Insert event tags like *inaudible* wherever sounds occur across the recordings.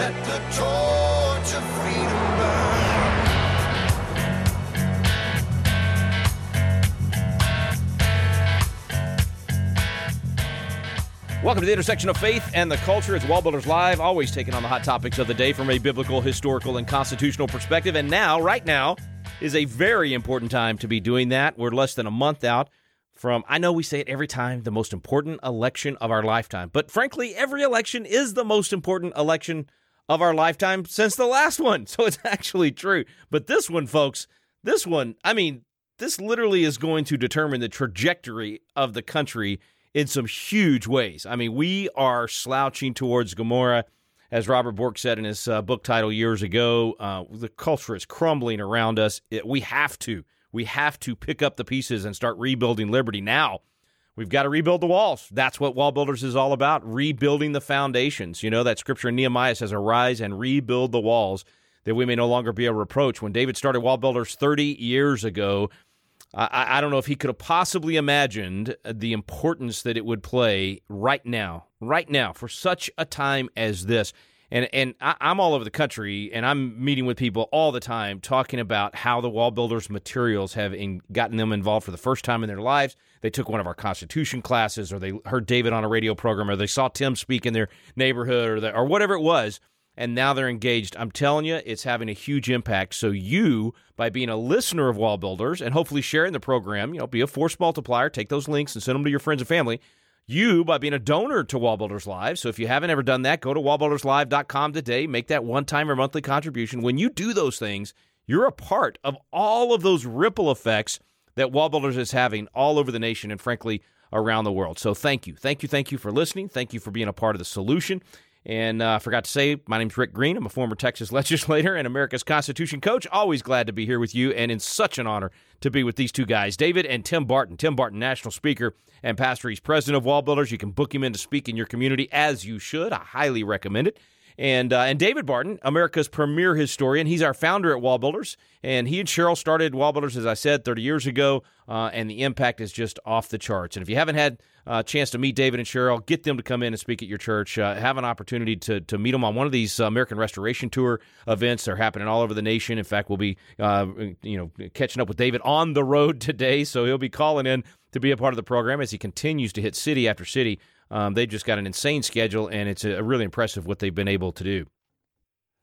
Let the torch of freedom burn. Welcome to the intersection of faith and the culture. It's Wallbuilders Live, always taking on the hot topics of the day from a biblical, historical, and constitutional perspective. And now, right now, is a very important time to be doing that. We're less than a month out from, I know we say it every time, the most important election of our lifetime. But frankly, every election is the most important election of our lifetime since the last one. *laughs* So it's actually true. But this one, folks, this one, I mean, this literally is going to determine the trajectory of the country in some huge ways. I mean, we are slouching towards Gomorrah, as Robert Bork said in his uh, book title years ago. Uh, the culture is crumbling around us. It, we have to. We have to pick up the pieces and start rebuilding liberty now. We've got to rebuild the walls. That's what Wall Builders is all about, rebuilding the foundations. You know, that scripture in Nehemiah says, Arise and rebuild the walls that we may no longer be a reproach. When David started Wall Builders 30 years ago, I, I don't know if he could have possibly imagined the importance that it would play right now, right now, for such a time as this. And and I, am all over the country, and I'm meeting with people all the time, talking about how the wall builders materials have in, gotten them involved for the first time in their lives. They took one of our Constitution classes, or they heard David on a radio program, or they saw Tim speak in their neighborhood, or the, or whatever it was and now they're engaged. I'm telling you, it's having a huge impact. So you, by being a listener of Wall Builders and hopefully sharing the program, you know, be a force multiplier, take those links and send them to your friends and family. You, by being a donor to Wall Builders Live. So if you haven't ever done that, go to wallbuilderslive.com today, make that one-time or monthly contribution. When you do those things, you're a part of all of those ripple effects that Wall Builders is having all over the nation and frankly around the world. So thank you. Thank you. Thank you for listening. Thank you for being a part of the solution. And uh, I forgot to say, my name's Rick Green. I'm a former Texas *laughs* legislator and America's Constitution coach. Always glad to be here with you, and in such an honor to be with these two guys, David and Tim Barton. Tim Barton, national speaker and pastor. He's president of Wall Builders. You can book him in to speak in your community as you should. I highly recommend it. And uh, and David Barton, America's premier historian. He's our founder at Wallbuilders. And he and Cheryl started Wallbuilders, as I said, 30 years ago. Uh, and the impact is just off the charts. And if you haven't had a chance to meet David and Cheryl, get them to come in and speak at your church. Uh, have an opportunity to to meet them on one of these uh, American Restoration Tour events. They're happening all over the nation. In fact, we'll be uh, you know catching up with David on the road *laughs* today, so he'll be calling in to be a part of the program as he continues to hit city after city um, they've just got an insane schedule, and it's a, really impressive what they've been able to do.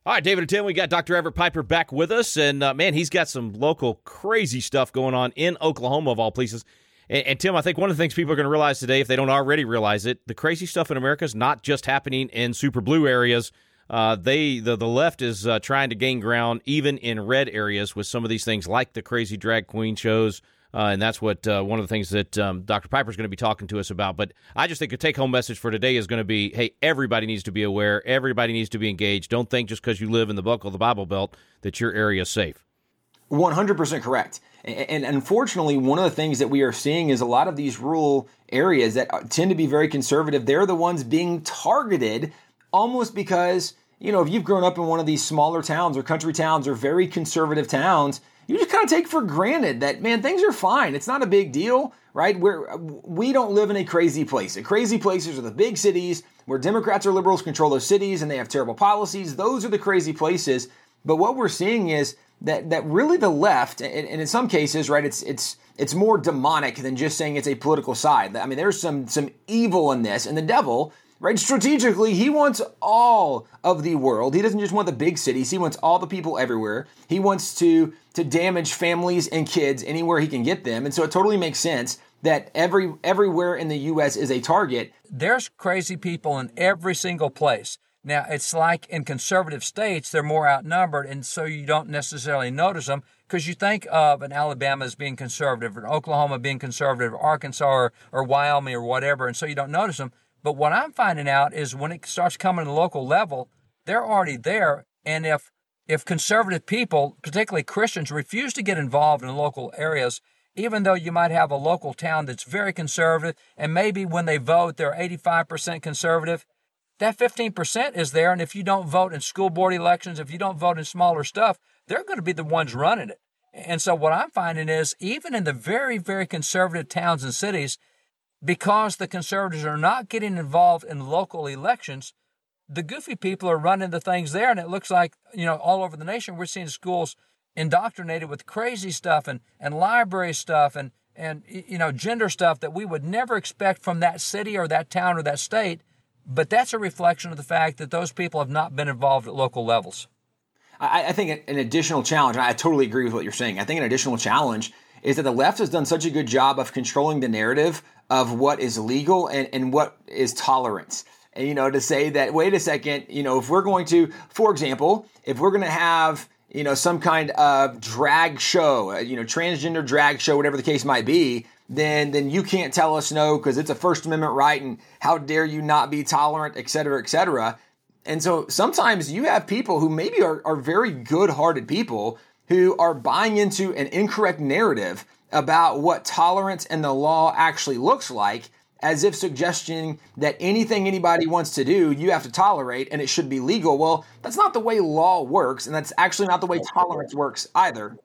All right, David and Tim, we got Dr. Everett Piper back with us, and uh, man, he's got some local crazy stuff going on in Oklahoma, of all places. And, and, Tim, I think one of the things people are going to realize today, if they don't already realize it, the crazy stuff in America is not just happening in super blue areas. Uh, they the the left is uh, trying to gain ground even in red areas with some of these things like the crazy drag queen shows, uh, and that's what uh, one of the things that um, Dr. Piper is going to be talking to us about. But I just think a take home message for today is going to be hey, everybody needs to be aware, everybody needs to be engaged. Don't think just because you live in the buckle of the Bible Belt that your area is safe. 100% correct. And unfortunately, one of the things that we are seeing is a lot of these rural areas that tend to be very conservative, they're the ones being targeted almost because, you know, if you've grown up in one of these smaller towns or country towns or very conservative towns, you just kind of take for granted that man things are fine. It's not a big deal right? Where we don't live in a crazy place. The crazy places are the big cities where democrats or liberals control those cities and they have terrible policies. Those are the crazy places. But what we're seeing is that that really the left and, and in some cases right it's it's it's more demonic than just saying it's a political side. I mean there's some some evil in this and the devil right? Strategically, he wants all of the world. He doesn't just want the big cities. He wants all the people everywhere. He wants to to damage families and kids anywhere he can get them. And so it totally makes sense that every everywhere in the US is a target. There's crazy people in every single place. Now, it's like in conservative states, they're more outnumbered, and so you don't necessarily notice them because you think of an Alabama as being conservative, or Oklahoma being conservative, or Arkansas, or, or Wyoming, or whatever, and so you don't notice them. But what I'm finding out is when it starts coming to the local level, they're already there. And if if conservative people, particularly Christians, refuse to get involved in local areas, even though you might have a local town that's very conservative, and maybe when they vote they're 85% conservative, that 15% is there. And if you don't vote in school board elections, if you don't vote in smaller stuff, they're going to be the ones running it. And so what I'm finding is even in the very, very conservative towns and cities, because the conservatives are not getting involved in local elections, the goofy people are running the things there, and it looks like you know all over the nation we're seeing schools indoctrinated with crazy stuff and and library stuff and and you know gender stuff that we would never expect from that city or that town or that state. But that's a reflection of the fact that those people have not been involved at local levels. I, I think an additional challenge. I totally agree with what you're saying. I think an additional challenge is that the left has done such a good job of controlling the narrative of what is legal and, and what is tolerance And, you know, to say that, wait a second, you know, if we're going to, for example, if we're going to have, you know, some kind of drag show, uh, you know, transgender drag show, whatever the case might be, then then you can't tell us no because it's a First Amendment right, and how dare you not be tolerant, et cetera, et cetera. And so sometimes you have people who maybe are, are very good-hearted people who are buying into an incorrect narrative about what tolerance and the law actually looks like as if suggesting that anything anybody wants to do, you have to tolerate and it should be legal. Well, that's not the way law works, and that's actually not the way tolerance works either.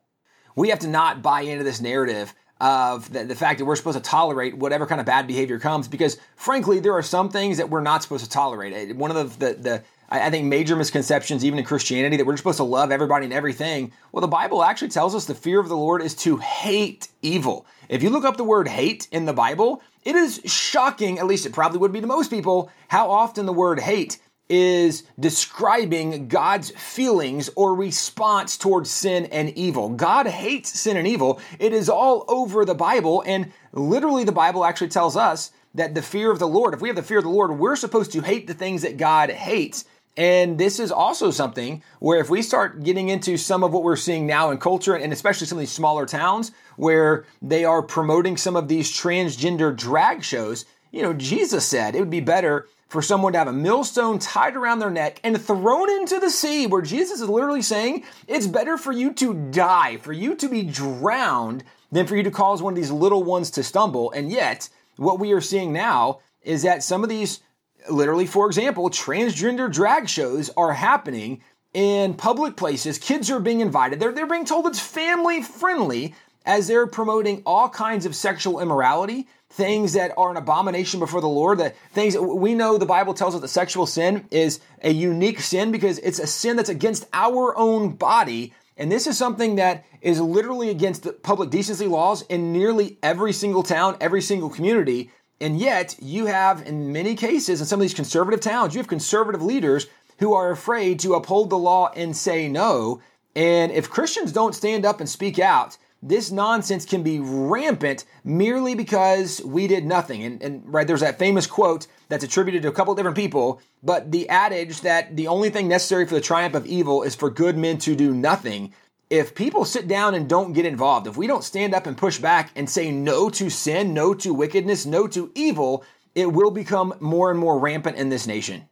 We have to not buy into this narrative of the, the, fact that we're supposed to tolerate whatever kind of bad behavior comes because frankly there are some things that we're not supposed to tolerate one of the, the, the I think major misconceptions, even in Christianity, that we're just supposed to love everybody and everything. Well, the Bible actually tells us the fear of the Lord is to hate evil. If you look up the word hate in the Bible, it is shocking, at least it probably would be to most people, how often the word hate is describing God's feelings or response towards sin and evil. God hates sin and evil. It is all over the Bible, and literally, the Bible actually tells us that the fear of the Lord, if we have the fear of the Lord, we're supposed to hate the things that God hates. And this is also something where if we start getting into some of what we're seeing now in culture, and especially some of these smaller towns where they are promoting some of these transgender drag shows, you know, Jesus said it would be better for someone to have a millstone tied around their neck and thrown into the sea, where Jesus is literally saying it's better for you to die, for you to be drowned, than for you to cause one of these little ones to stumble. And yet, what we are seeing now is that some of these literally, for example, transgender drag shows are happening in public places. Kids are being invited. They're, they're being told it's family friendly as they're promoting all kinds of sexual immorality, things that are an abomination before the Lord, that things we know the Bible tells us that sexual sin is a unique sin because it's a sin that's against our own body. And this is something that is literally against the public decency laws in nearly every single town, every single community. And yet, you have, in many cases, in some of these conservative towns, you have conservative leaders who are afraid to uphold the law and say no. And if Christians don't stand up and speak out, this nonsense can be rampant merely because we did nothing. And, and right, there's that famous quote that's attributed to a couple different people, but the adage that the only thing necessary for the triumph of evil is for good men to do nothing if people sit down and don't get involved, if we don't stand up and push back and say no to sin, no to wickedness, no to evil, it will become more and more rampant in this nation.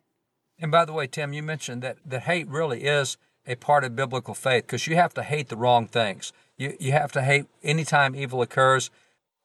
And by the way, Tim, you mentioned that, that hate really is a part of biblical faith because you have to hate the wrong things. You, you have to hate anytime evil occurs.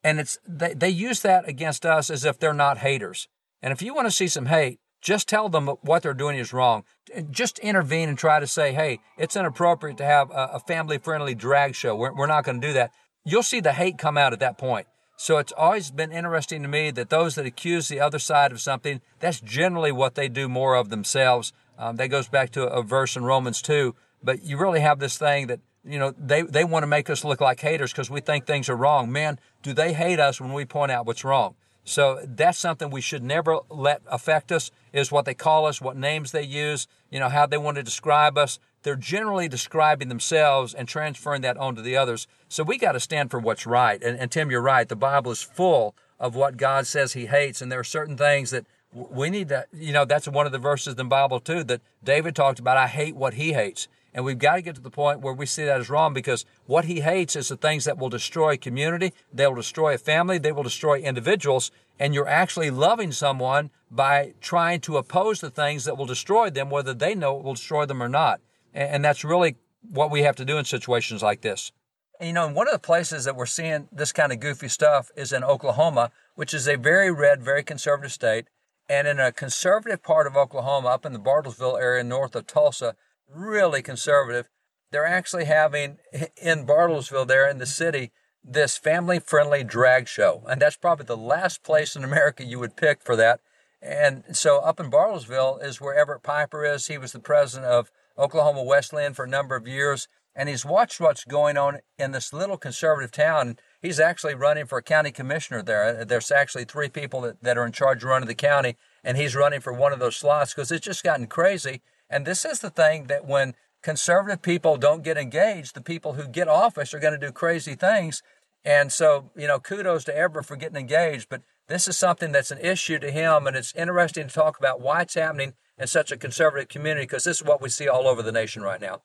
And it's they, they use that against us as if they're not haters. And if you want to see some hate, just tell them what they're doing is wrong. Just intervene and try to say, hey, it's inappropriate to have a, family friendly drag show. We're, we're not going to do that. You'll see the hate come out at that point. So it's always been interesting to me that those that accuse the other side of something, that's generally what they do more of themselves. Um, that goes back to a, verse in Romans 2. But you really have this thing that, you know, they, they want to make us look like haters because we think things are wrong. Man, do they hate us when we point out what's wrong? So that's something we should never let affect us is what they call us, what names they use, you know, how they want to describe us. They're generally describing themselves and transferring that onto the others. So we got to stand for what's right. And, and Tim, you're right. The Bible is full of what God says he hates. And there are certain things that we need to, you know, that's one of the verses in the Bible too that David talked about. I hate what he hates. And we've got to get to the point where we see that as wrong because what he hates is the things that will destroy community, they will destroy a family, they will destroy individuals, and you're actually loving someone by trying to oppose the things that will destroy them, whether they know it will destroy them or not. And that's really what we have to do in situations like this. And, you know, one of the places that we're seeing this kind of goofy stuff is in Oklahoma, which is a very red, very conservative state. And in a conservative part of Oklahoma, up in the Bartlesville area north of Tulsa, really conservative. They're actually having in Bartlesville, there in the city, this family friendly drag show. And that's probably the last place in America you would pick for that. And so up in Bartlesville is where Everett Piper is. He was the president of Oklahoma Wesleyan for a number of years, and he's watched what's going on in this little conservative town. He's actually running for a county commissioner there. There's actually three people that, that are in charge of running the county, and he's running for one of those slots because it's just gotten crazy. And this is the thing that when conservative people don't get engaged, the people who get office are going to do crazy things. And so, you know, kudos to Everett for getting engaged, but this is something that's an issue to him, and it's interesting to talk about why it's happening in such a conservative community because this is what we see all over the nation right now.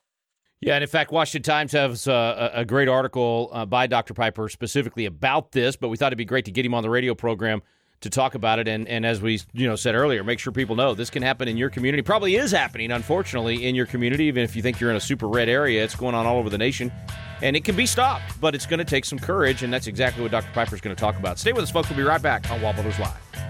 Yeah, and in fact, Washington Times has uh, a great article uh, by Dr. Piper specifically about this, but we thought it'd be great to get him on the radio program to talk about it. And, and as we you know said earlier, make sure people know this can happen in your community. Probably is happening, unfortunately, in your community. Even if you think you're in a super red area, it's going on all over the nation. And it can be stopped, but it's going to take some courage, and that's exactly what Dr. Piper is going to talk about. Stay with us, folks. We'll be right back on Wallbuilders Live.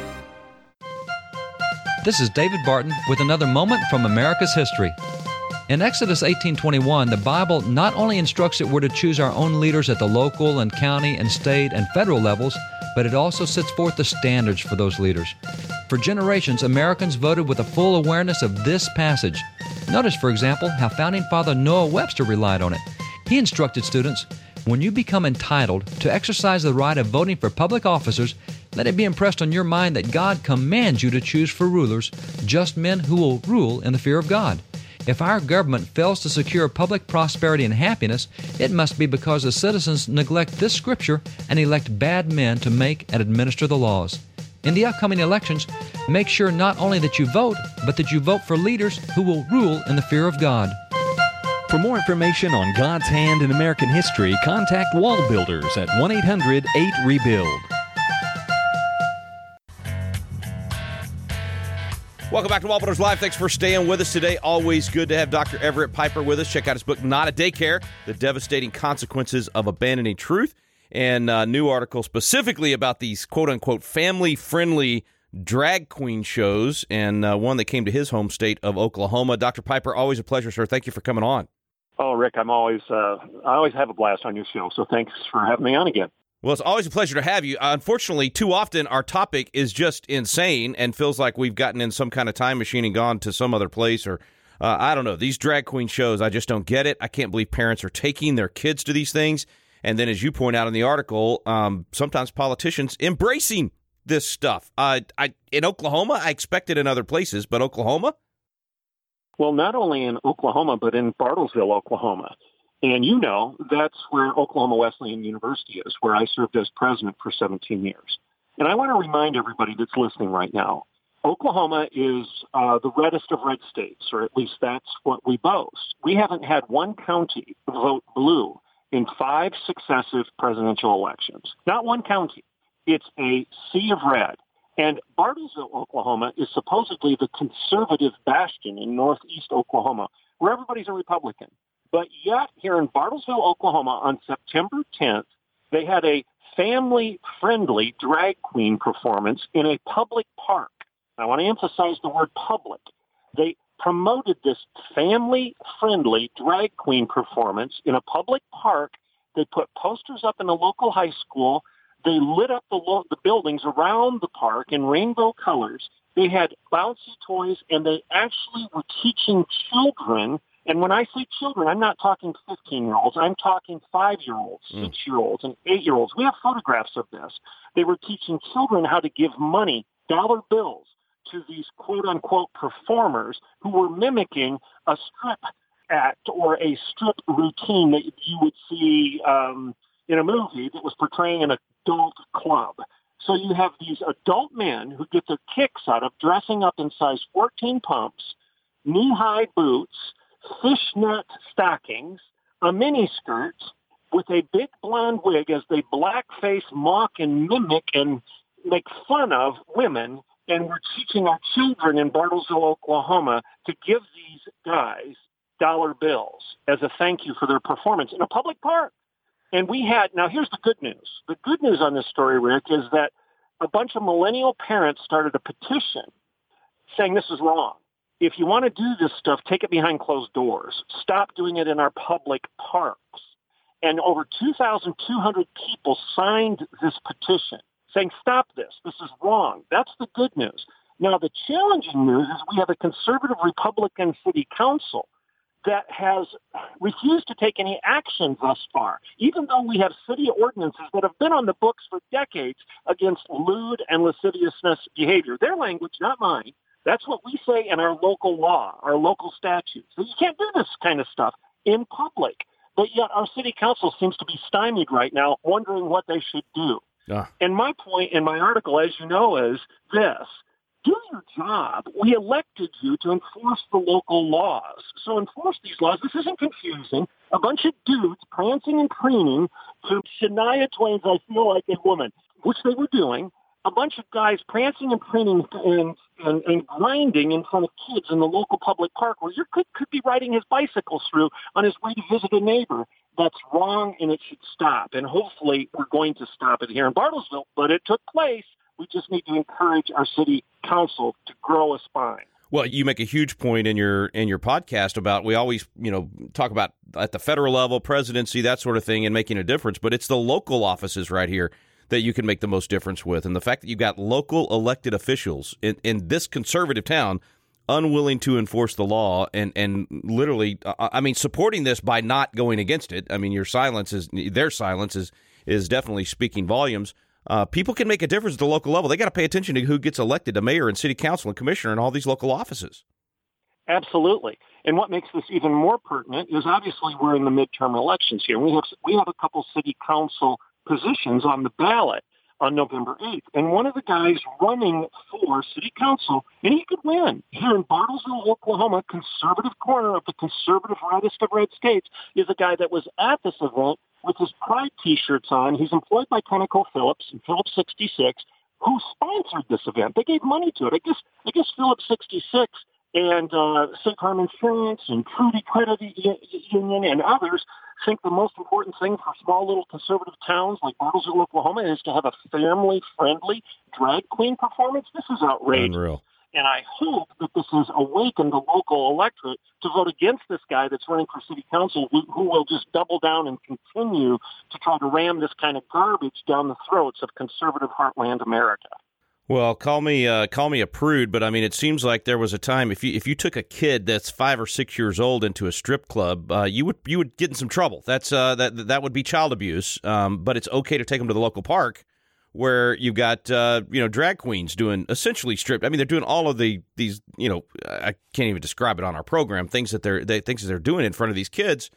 This is David Barton with another moment from America's history. In Exodus 18:21, the Bible not only instructs that we're to choose our own leaders at the local and county and state and federal levels, but it also sets forth the standards for those leaders. For generations, Americans voted with a full awareness of this passage. Notice, for example, how founding father Noah Webster relied on it. He instructed students, when you become entitled to exercise the right of voting for public officers, let it be impressed on your mind that God commands you to choose for rulers just men who will rule in the fear of God. If our government fails to secure public prosperity and happiness, it must be because the citizens neglect this scripture and elect bad men to make and administer the laws. In the upcoming elections, make sure not only that you vote, but that you vote for leaders who will rule in the fear of God. For more information on God's hand in American history, contact Wall Builders at 1 800 8 Rebuild. Welcome back to Wallbuilders Live. Thanks for staying with us today. Always good to have Dr. Everett Piper with us. Check out his book, Not a Daycare The Devastating Consequences of Abandoning Truth, and a new article specifically about these quote unquote family friendly drag queen shows, and uh, one that came to his home state of Oklahoma. Dr. Piper, always a pleasure, sir. Thank you for coming on. Oh, Rick, I'm always uh, I always have a blast on your show. So thanks for having me on again. Well, it's always a pleasure to have you. Uh, unfortunately, too often our topic is just insane and feels like we've gotten in some kind of time machine and gone to some other place or uh, I don't know. These drag queen shows, I just don't get it. I can't believe parents are taking their kids to these things. And then, as you point out in the article, um, sometimes politicians embracing this stuff. Uh, I, in Oklahoma, I expect it in other places, but Oklahoma? Well, not only in Oklahoma, but in Bartlesville, Oklahoma. And you know, that's where Oklahoma Wesleyan University is, where I served as president for 17 years. And I want to remind everybody that's listening right now, Oklahoma is uh, the reddest of red states, or at least that's what we boast. We haven't had one county vote blue in five successive presidential elections. Not one county. It's a sea of red. And Bartlesville, Oklahoma is supposedly the conservative bastion in northeast Oklahoma, where everybody's a Republican. But yet here in Bartlesville, Oklahoma on September 10th, they had a family-friendly drag queen performance in a public park. I want to emphasize the word public. They promoted this family-friendly drag queen performance in a public park. They put posters up in the local high school. They lit up the, lo- the buildings around the park in rainbow colors. They had bouncy toys, and they actually were teaching children And when I say children, I'm not talking 15 year olds. I'm talking five year olds, Mm. six year olds, and eight year olds. We have photographs of this. They were teaching children how to give money, dollar bills, to these quote unquote performers who were mimicking a strip act or a strip routine that you would see um, in a movie that was portraying an adult club. So you have these adult men who get their kicks out of dressing up in size 14 pumps, knee-high boots, fishnet stockings, a mini skirt with a big blonde wig as they blackface, mock, and mimic and make fun of women. And we're teaching our children in Bartlesville, Oklahoma, to give these guys dollar bills as a thank you for their performance in a public park. And we had, now here's the good news. The good news on this story, Rick, is that a bunch of millennial parents started a petition saying this is wrong. If you want to do this stuff, take it behind closed doors. Stop doing it in our public parks. And over 2,200 people signed this petition saying, stop this. This is wrong. That's the good news. Now, the challenging news is we have a conservative Republican city council that has refused to take any action thus far, even though we have city ordinances that have been on the books for decades against lewd and lasciviousness behavior. Their language, not mine. That's what we say in our local law, our local statutes. So you can't do this kind of stuff in public. But yet our city council seems to be stymied right now, wondering what they should do. Ah. And my point in my article, as you know, is this. Do your job. We elected you to enforce the local laws. So enforce these laws. This isn't confusing. A bunch of dudes prancing and preening to Shania Twain's I Feel Like a Woman, which they were doing. A bunch of guys prancing and preening and, and, and grinding in front of kids in the local public park where your kid could be riding his bicycle through on his way to visit a neighbor. That's wrong and it should stop. And hopefully we're going to stop it here in Bartlesville, but it took place. We just need to encourage our city council to grow a spine. Well, you make a huge point in your in your podcast about we always you know talk about at the federal level, presidency, that sort of thing, and making a difference. But it's the local offices right here that you can make the most difference with, and the fact that you've got local elected officials in, in this conservative town unwilling to enforce the law and and literally, I mean, supporting this by not going against it. I mean, your silence is their silence is is definitely speaking volumes. Uh, people can make a difference at the local level. They got to pay attention to who gets elected to mayor and city council and commissioner and all these local offices. Absolutely. And what makes this even more pertinent is obviously we're in the midterm elections here. We have we have a couple city council positions on the ballot on November 8th. And one of the guys running for city council, and he could win here in Bartlesville, Oklahoma, conservative corner of the conservative reddest of red states, is a guy that was at this event with his pride t-shirts on. He's employed by ConocoPhillips and Phillips 66, who sponsored this event. They gave money to it. I guess, I guess Phillips 66 and uh, State Farm Insurance and Truity Credit Union and others think the most important thing for small little conservative towns like Bartlesville, Oklahoma, is to have a family-friendly drag queen performance. This is outrageous. Unreal. And I hope that this has awakened the local electorate to vote against this guy that's running for city council who, who will just double down and continue to try to ram this kind of garbage down the throats of conservative heartland America. Well, call me uh, call me a prude, but I mean, it seems like there was a time if you if you took a kid that's five or six years old into a strip club, uh, you would you would get in some trouble. That's uh, that that would be child abuse. Um, but it's okay to take them to the local park where you've got uh, you know drag queens doing essentially stripped. I mean, they're doing all of the these you know I can't even describe it on our program things that they're they things that they're doing in front of these kids,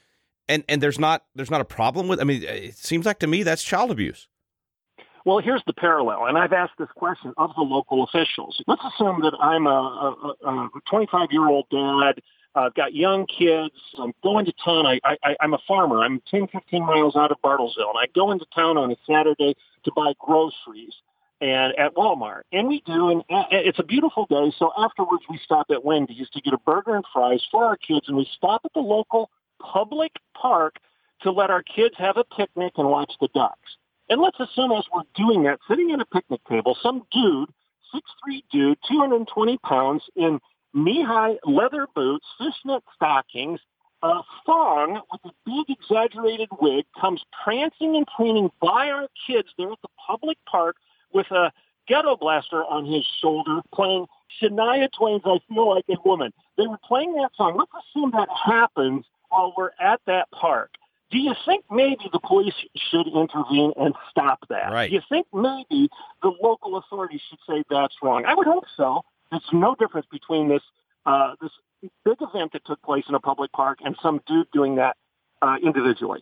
and and there's not there's not a problem with. I mean, it seems like to me that's child abuse. Well, here's the parallel, and I've asked this question of the local officials. Let's assume that I'm a, a, a 25-year-old dad. I've got young kids. I'm going to town. I, I, I'm a farmer. I'm 10, 15 miles out of Bartlesville, and I go into town on a Saturday to buy groceries and at Walmart. And we do, and it's a beautiful day. So afterwards, we stop at Wendy's to get a burger and fries for our kids, and we stop at the local public park to let our kids have a picnic and watch the ducks. And let's assume as we're doing that, sitting at a picnic table, some dude, six three dude, 220 pounds, in knee-high leather boots, fishnet stockings, a thong with a big exaggerated wig, comes prancing and preening by our kids there at the public park with a Ghetto Blaster on his shoulder playing Shania Twain's I Feel Like a Woman. They were playing that song. Let's assume that happens while we're at that park. Do you think maybe the police should intervene and stop that? Right. Do you think maybe the local authorities should say that's wrong? I would hope so. There's no difference between this uh, this big event that took place in a public park and some dude doing that uh, individually.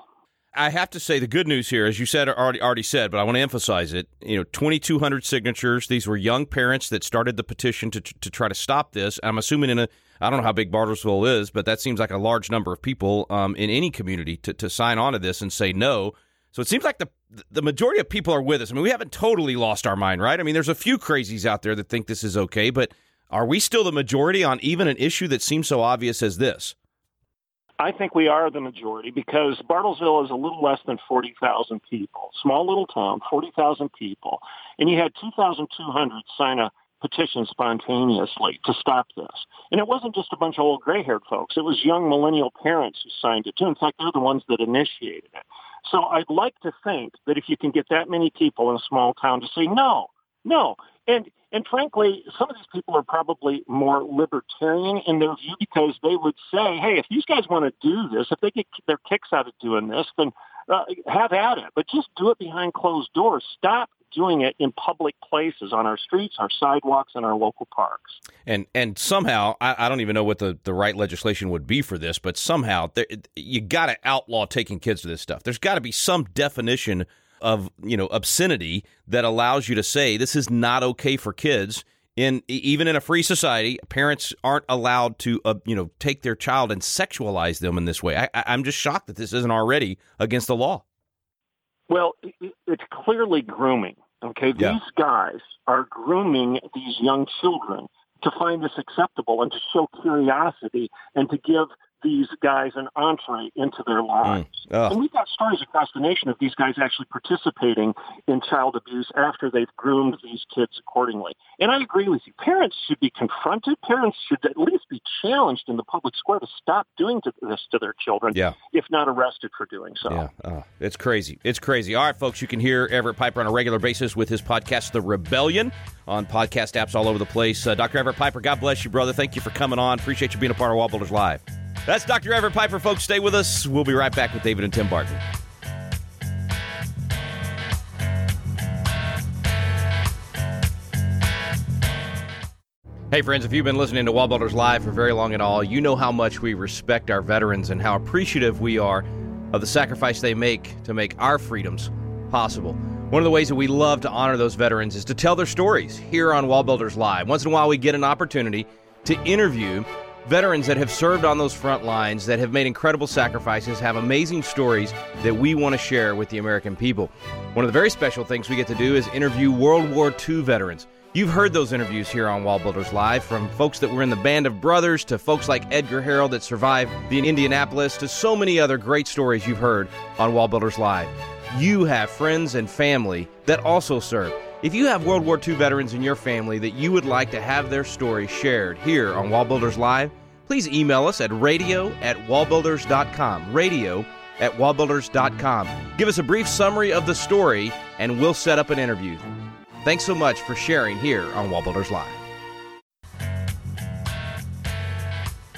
I have to say the good news here, as you said already already said, but I want to emphasize it. You know, 2,200 signatures. These were young parents that started the petition to to try to stop this. I'm assuming in a I don't know how big Bartlesville is, but that seems like a large number of people um, in any community to, to sign on to this and say no. So it seems like the the majority of people are with us. I mean, we haven't totally lost our mind, right? I mean, there's a few crazies out there that think this is okay, but are we still the majority on even an issue that seems so obvious as this? I think we are the majority because Bartlesville is a little less than 40,000 people. Small little town, 40,000 people. And you had 2,200 sign a petition spontaneously to stop this. And it wasn't just a bunch of old gray-haired folks. It was young millennial parents who signed it too. In fact, they're the ones that initiated it. So I'd like to think that if you can get that many people in a small town to say no, no, and and frankly, some of these people are probably more libertarian in their view because they would say, hey, if these guys want to do this, if they get their kicks out of doing this, then uh, have at it. But just do it behind closed doors. Stop doing it in public places, on our streets, our sidewalks, and our local parks. And and somehow, I, I don't even know what the, the right legislation would be for this, but somehow there, you got to outlaw taking kids to this stuff. There's got to be some definition of you know obscenity that allows you to say this is not okay for kids in even in a free society parents aren't allowed to uh, you know take their child and sexualize them in this way. I, i'm just shocked that this isn't already against the law. Well it's clearly grooming okay? Yeah. these guys are grooming these young children to find this acceptable and to show curiosity and to give these guys an entree into their lives. Ugh. And we've got stories across the nation of these guys actually participating in child abuse after they've groomed these kids accordingly. And I agree with you. Parents should be confronted. Parents should at least be challenged in the public square to stop doing to this to their children, Yeah. if not arrested for doing so. Yeah, oh, it's crazy. It's crazy. All right, folks, you can hear Everett Piper on a regular basis with his podcast, The Rebellion, on podcast apps all over the place. Uh, Dr. Everett Piper, God bless you, brother. Thank you for coming on. Appreciate you being a part of Wallbuilders Live. That's Dr. Everett Piper, folks. Stay with us. We'll be right back with David and Tim Barton. Hey, friends, if you've been listening to Wallbuilders Live for very long at all, you know how much we respect our veterans and how appreciative we are of the sacrifice they make to make our freedoms possible. One of the ways that we love to honor those veterans is to tell their stories here on Wallbuilders Live. Once in a while, we get an opportunity to interview veterans that have served on those front lines, that have made incredible sacrifices, have amazing stories that we want to share with the American people. One of the very special things we get to do is interview World War II veterans. You've heard those interviews here on Wall Builders Live, from folks that were in the Band of Brothers to folks like Edgar Harrell that survived the Indianapolis to so many other great stories you've heard on Wall Builders Live. You have friends and family that also serve. If you have World War II veterans in your family that you would like to have their story shared here on Wallbuilders Live, please email us at radio at wallbuilders.com. Radio at wallbuilders.com. Give us a brief summary of the story, and we'll set up an interview. Thanks so much for sharing here on Wallbuilders Live.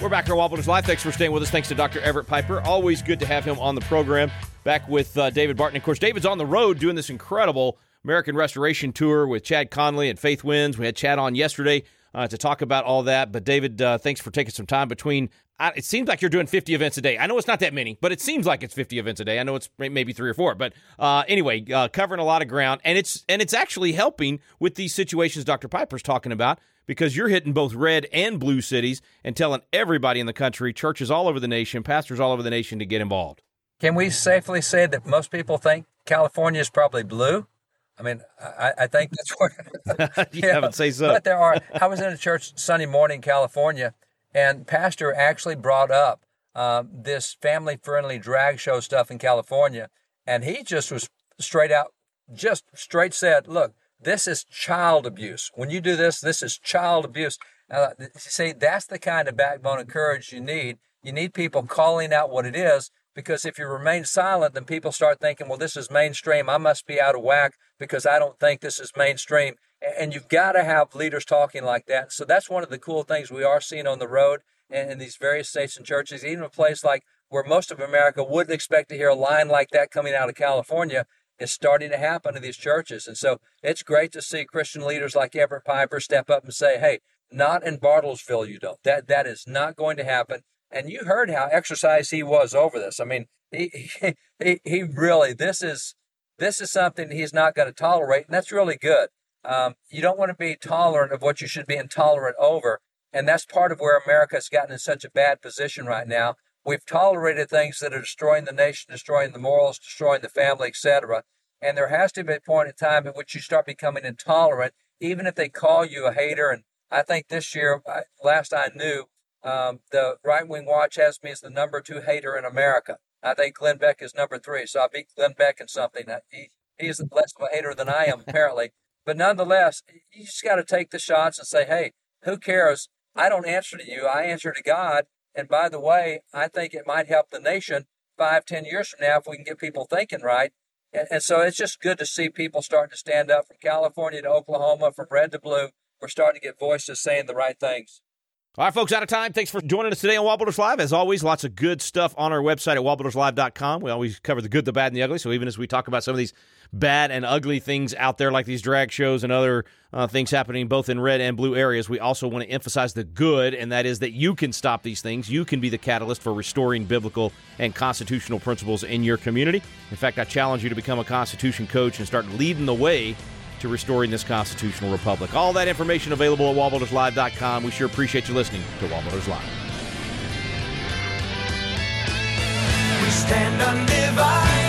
We're back here at Wallbuilders Live. Thanks for staying with us. Thanks to Dr. Everett Piper. Always good to have him on the program. Back with uh, David Barton. Of course, David's on the road doing this incredible American Restoration Tour with Chad Connelly and Faith Wins. We had Chad on yesterday uh, to talk about all that. But David, uh, thanks for taking some time between. It seems like you're doing 50 events a day. I know it's not that many, but it seems like it's 50 events a day. I know it's maybe three or four, but uh, anyway, uh, covering a lot of ground, and it's and it's actually helping with these situations Dr. Piper's talking about because you're hitting both red and blue cities and telling everybody in the country, churches all over the nation, pastors all over the nation to get involved. Can we safely say that most people think California is probably blue? I mean, I, I think that's where. *laughs* Yeah, I would say so. But there are. I was in a church Sunday morning, in California, and pastor actually brought up um, this family-friendly drag show stuff in California, and he just was straight out, just straight said, "Look, this is child abuse. When you do this, this is child abuse." Uh, see, that's the kind of backbone and courage you need. You need people calling out what it is because if you remain silent, then people start thinking, well, this is mainstream. I must be out of whack because I don't think this is mainstream. And you've got to have leaders talking like that. So that's one of the cool things we are seeing on the road in, in these various states and churches, even a place like where most of America wouldn't expect to hear a line like that coming out of California is starting to happen in these churches. And so it's great to see Christian leaders like Everett Piper step up and say, hey, not in Bartlesville, you don't. That that is not going to happen. And you heard how exercised he was over this. I mean, he *laughs* he, he really this is this is something he's not going to tolerate, and that's really good. Um, you don't want to be tolerant of what you should be intolerant over, and that's part of where America has gotten in such a bad position right now. We've tolerated things that are destroying the nation, destroying the morals, destroying the family, etc. And there has to be a point in time at which you start becoming intolerant, even if they call you a hater. And I think this year, last I knew, um, the Right Wing Watch has me as the number two hater in America. I think Glenn Beck is number three, so I beat Glenn Beck in something. He, he's less of a hater than I am, apparently. *laughs* but nonetheless, you just got to take the shots and say, hey, who cares? I don't answer to you. I answer to God. And by the way, I think it might help the nation five, ten years from now if we can get people thinking right. And, and so it's just good to see people starting to stand up from California to Oklahoma, from red to blue. We're starting to get voices saying the right things. All right, folks, out of time. Thanks for joining us today on Wallbuilders Live. As always, lots of good stuff on our website at wallbuilderslive.com. We always cover the good, the bad, and the ugly. So even as we talk about some of these bad and ugly things out there, like these drag shows and other uh, things happening both in red and blue areas, we also want to emphasize the good, and that is that you can stop these things. You can be the catalyst for restoring biblical and constitutional principles in your community. In fact, I challenge you to become a Constitution coach and start leading the way to restoring this constitutional republic. All that information available at wallbuilderslive.com. We sure appreciate you listening to Wallbuilders Live. We stand undivided.